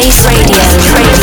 Space Radio.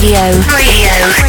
Radio. Radio.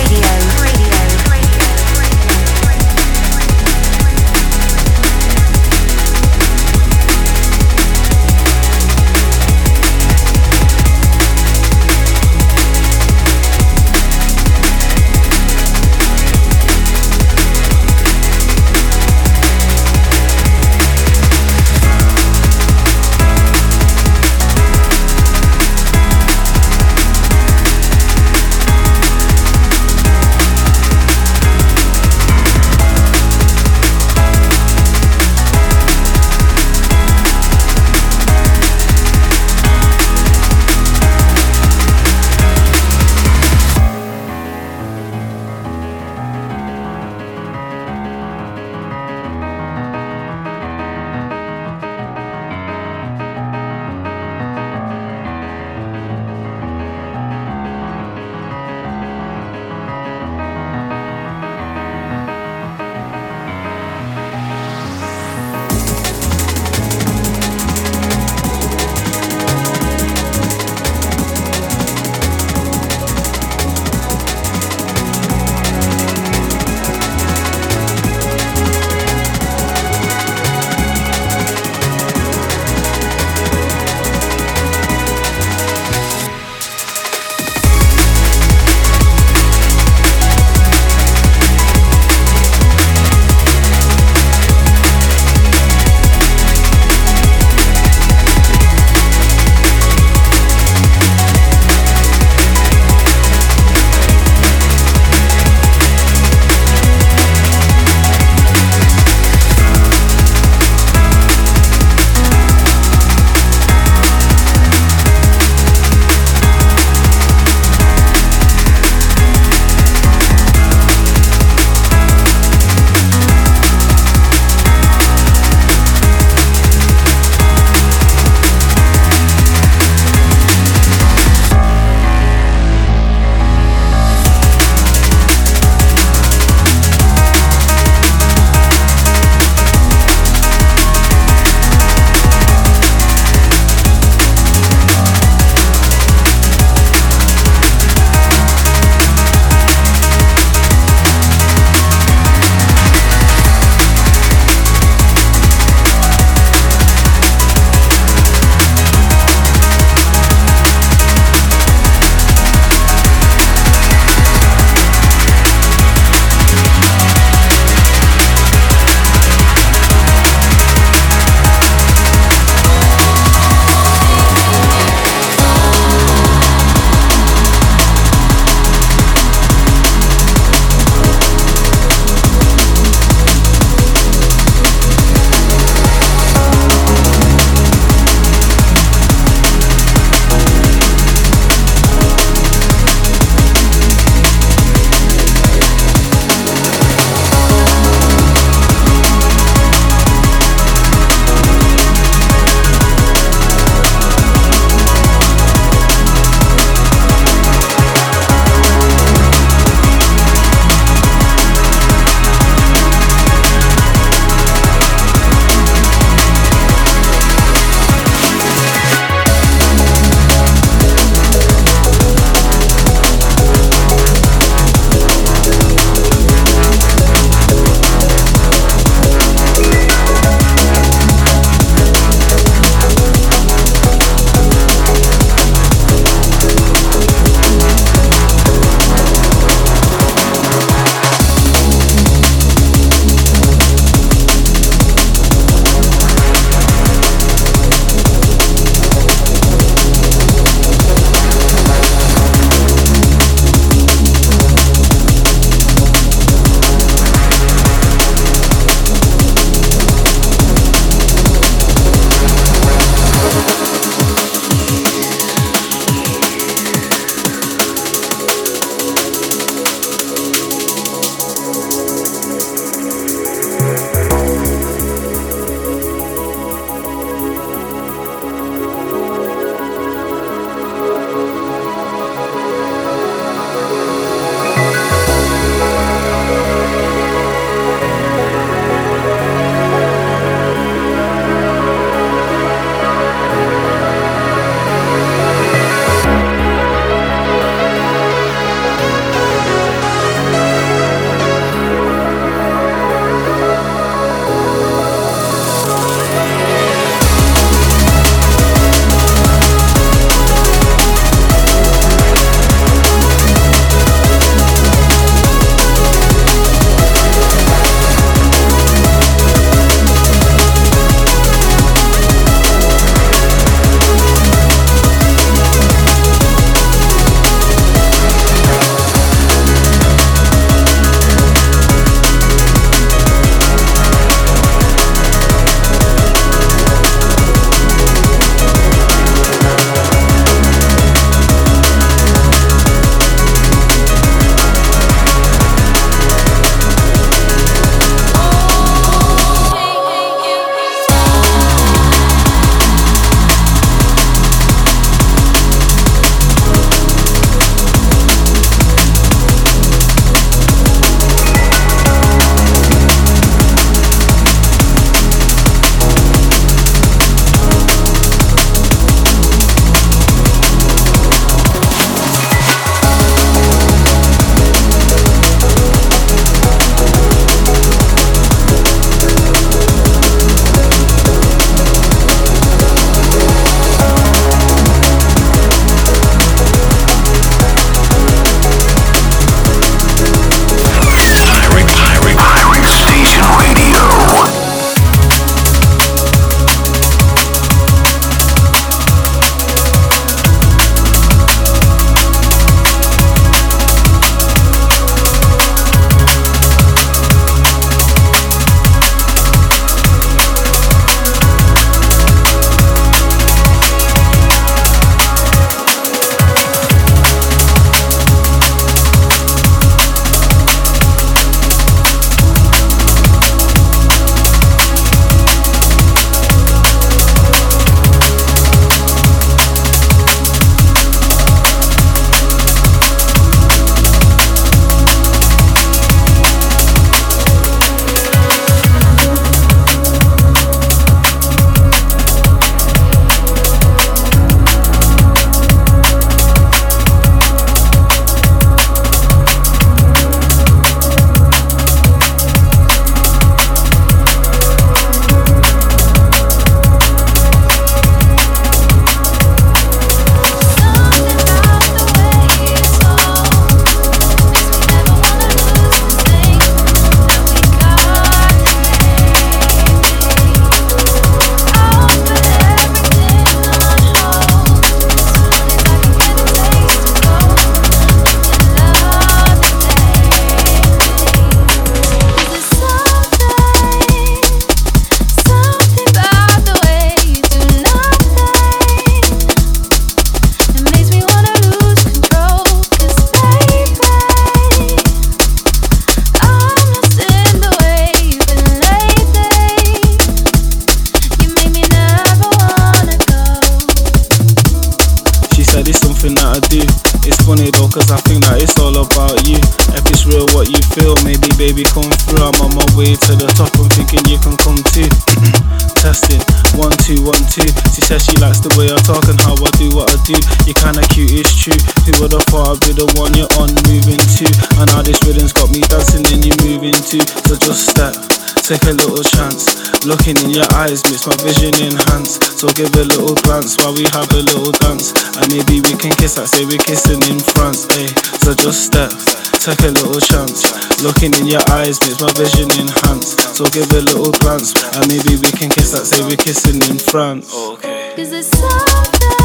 So give a little glance while we have a little dance. And maybe we can kiss, I say we're kissing in France, ayy. So just step, take a little chance. Looking in your eyes makes my vision enhance. So give a little glance, and maybe we can kiss, I say we're kissing in France. Okay. Is something?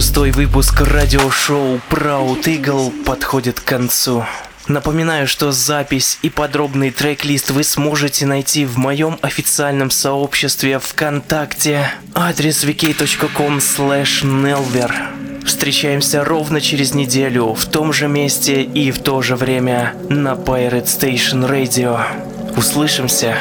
426 выпуск радиошоу Proud Eagle подходит к концу. Напоминаю, что запись и подробный трек-лист вы сможете найти в моем официальном сообществе ВКонтакте. Адрес vk.com nelver. Встречаемся ровно через неделю в том же месте и в то же время на Pirate Station Radio. Услышимся!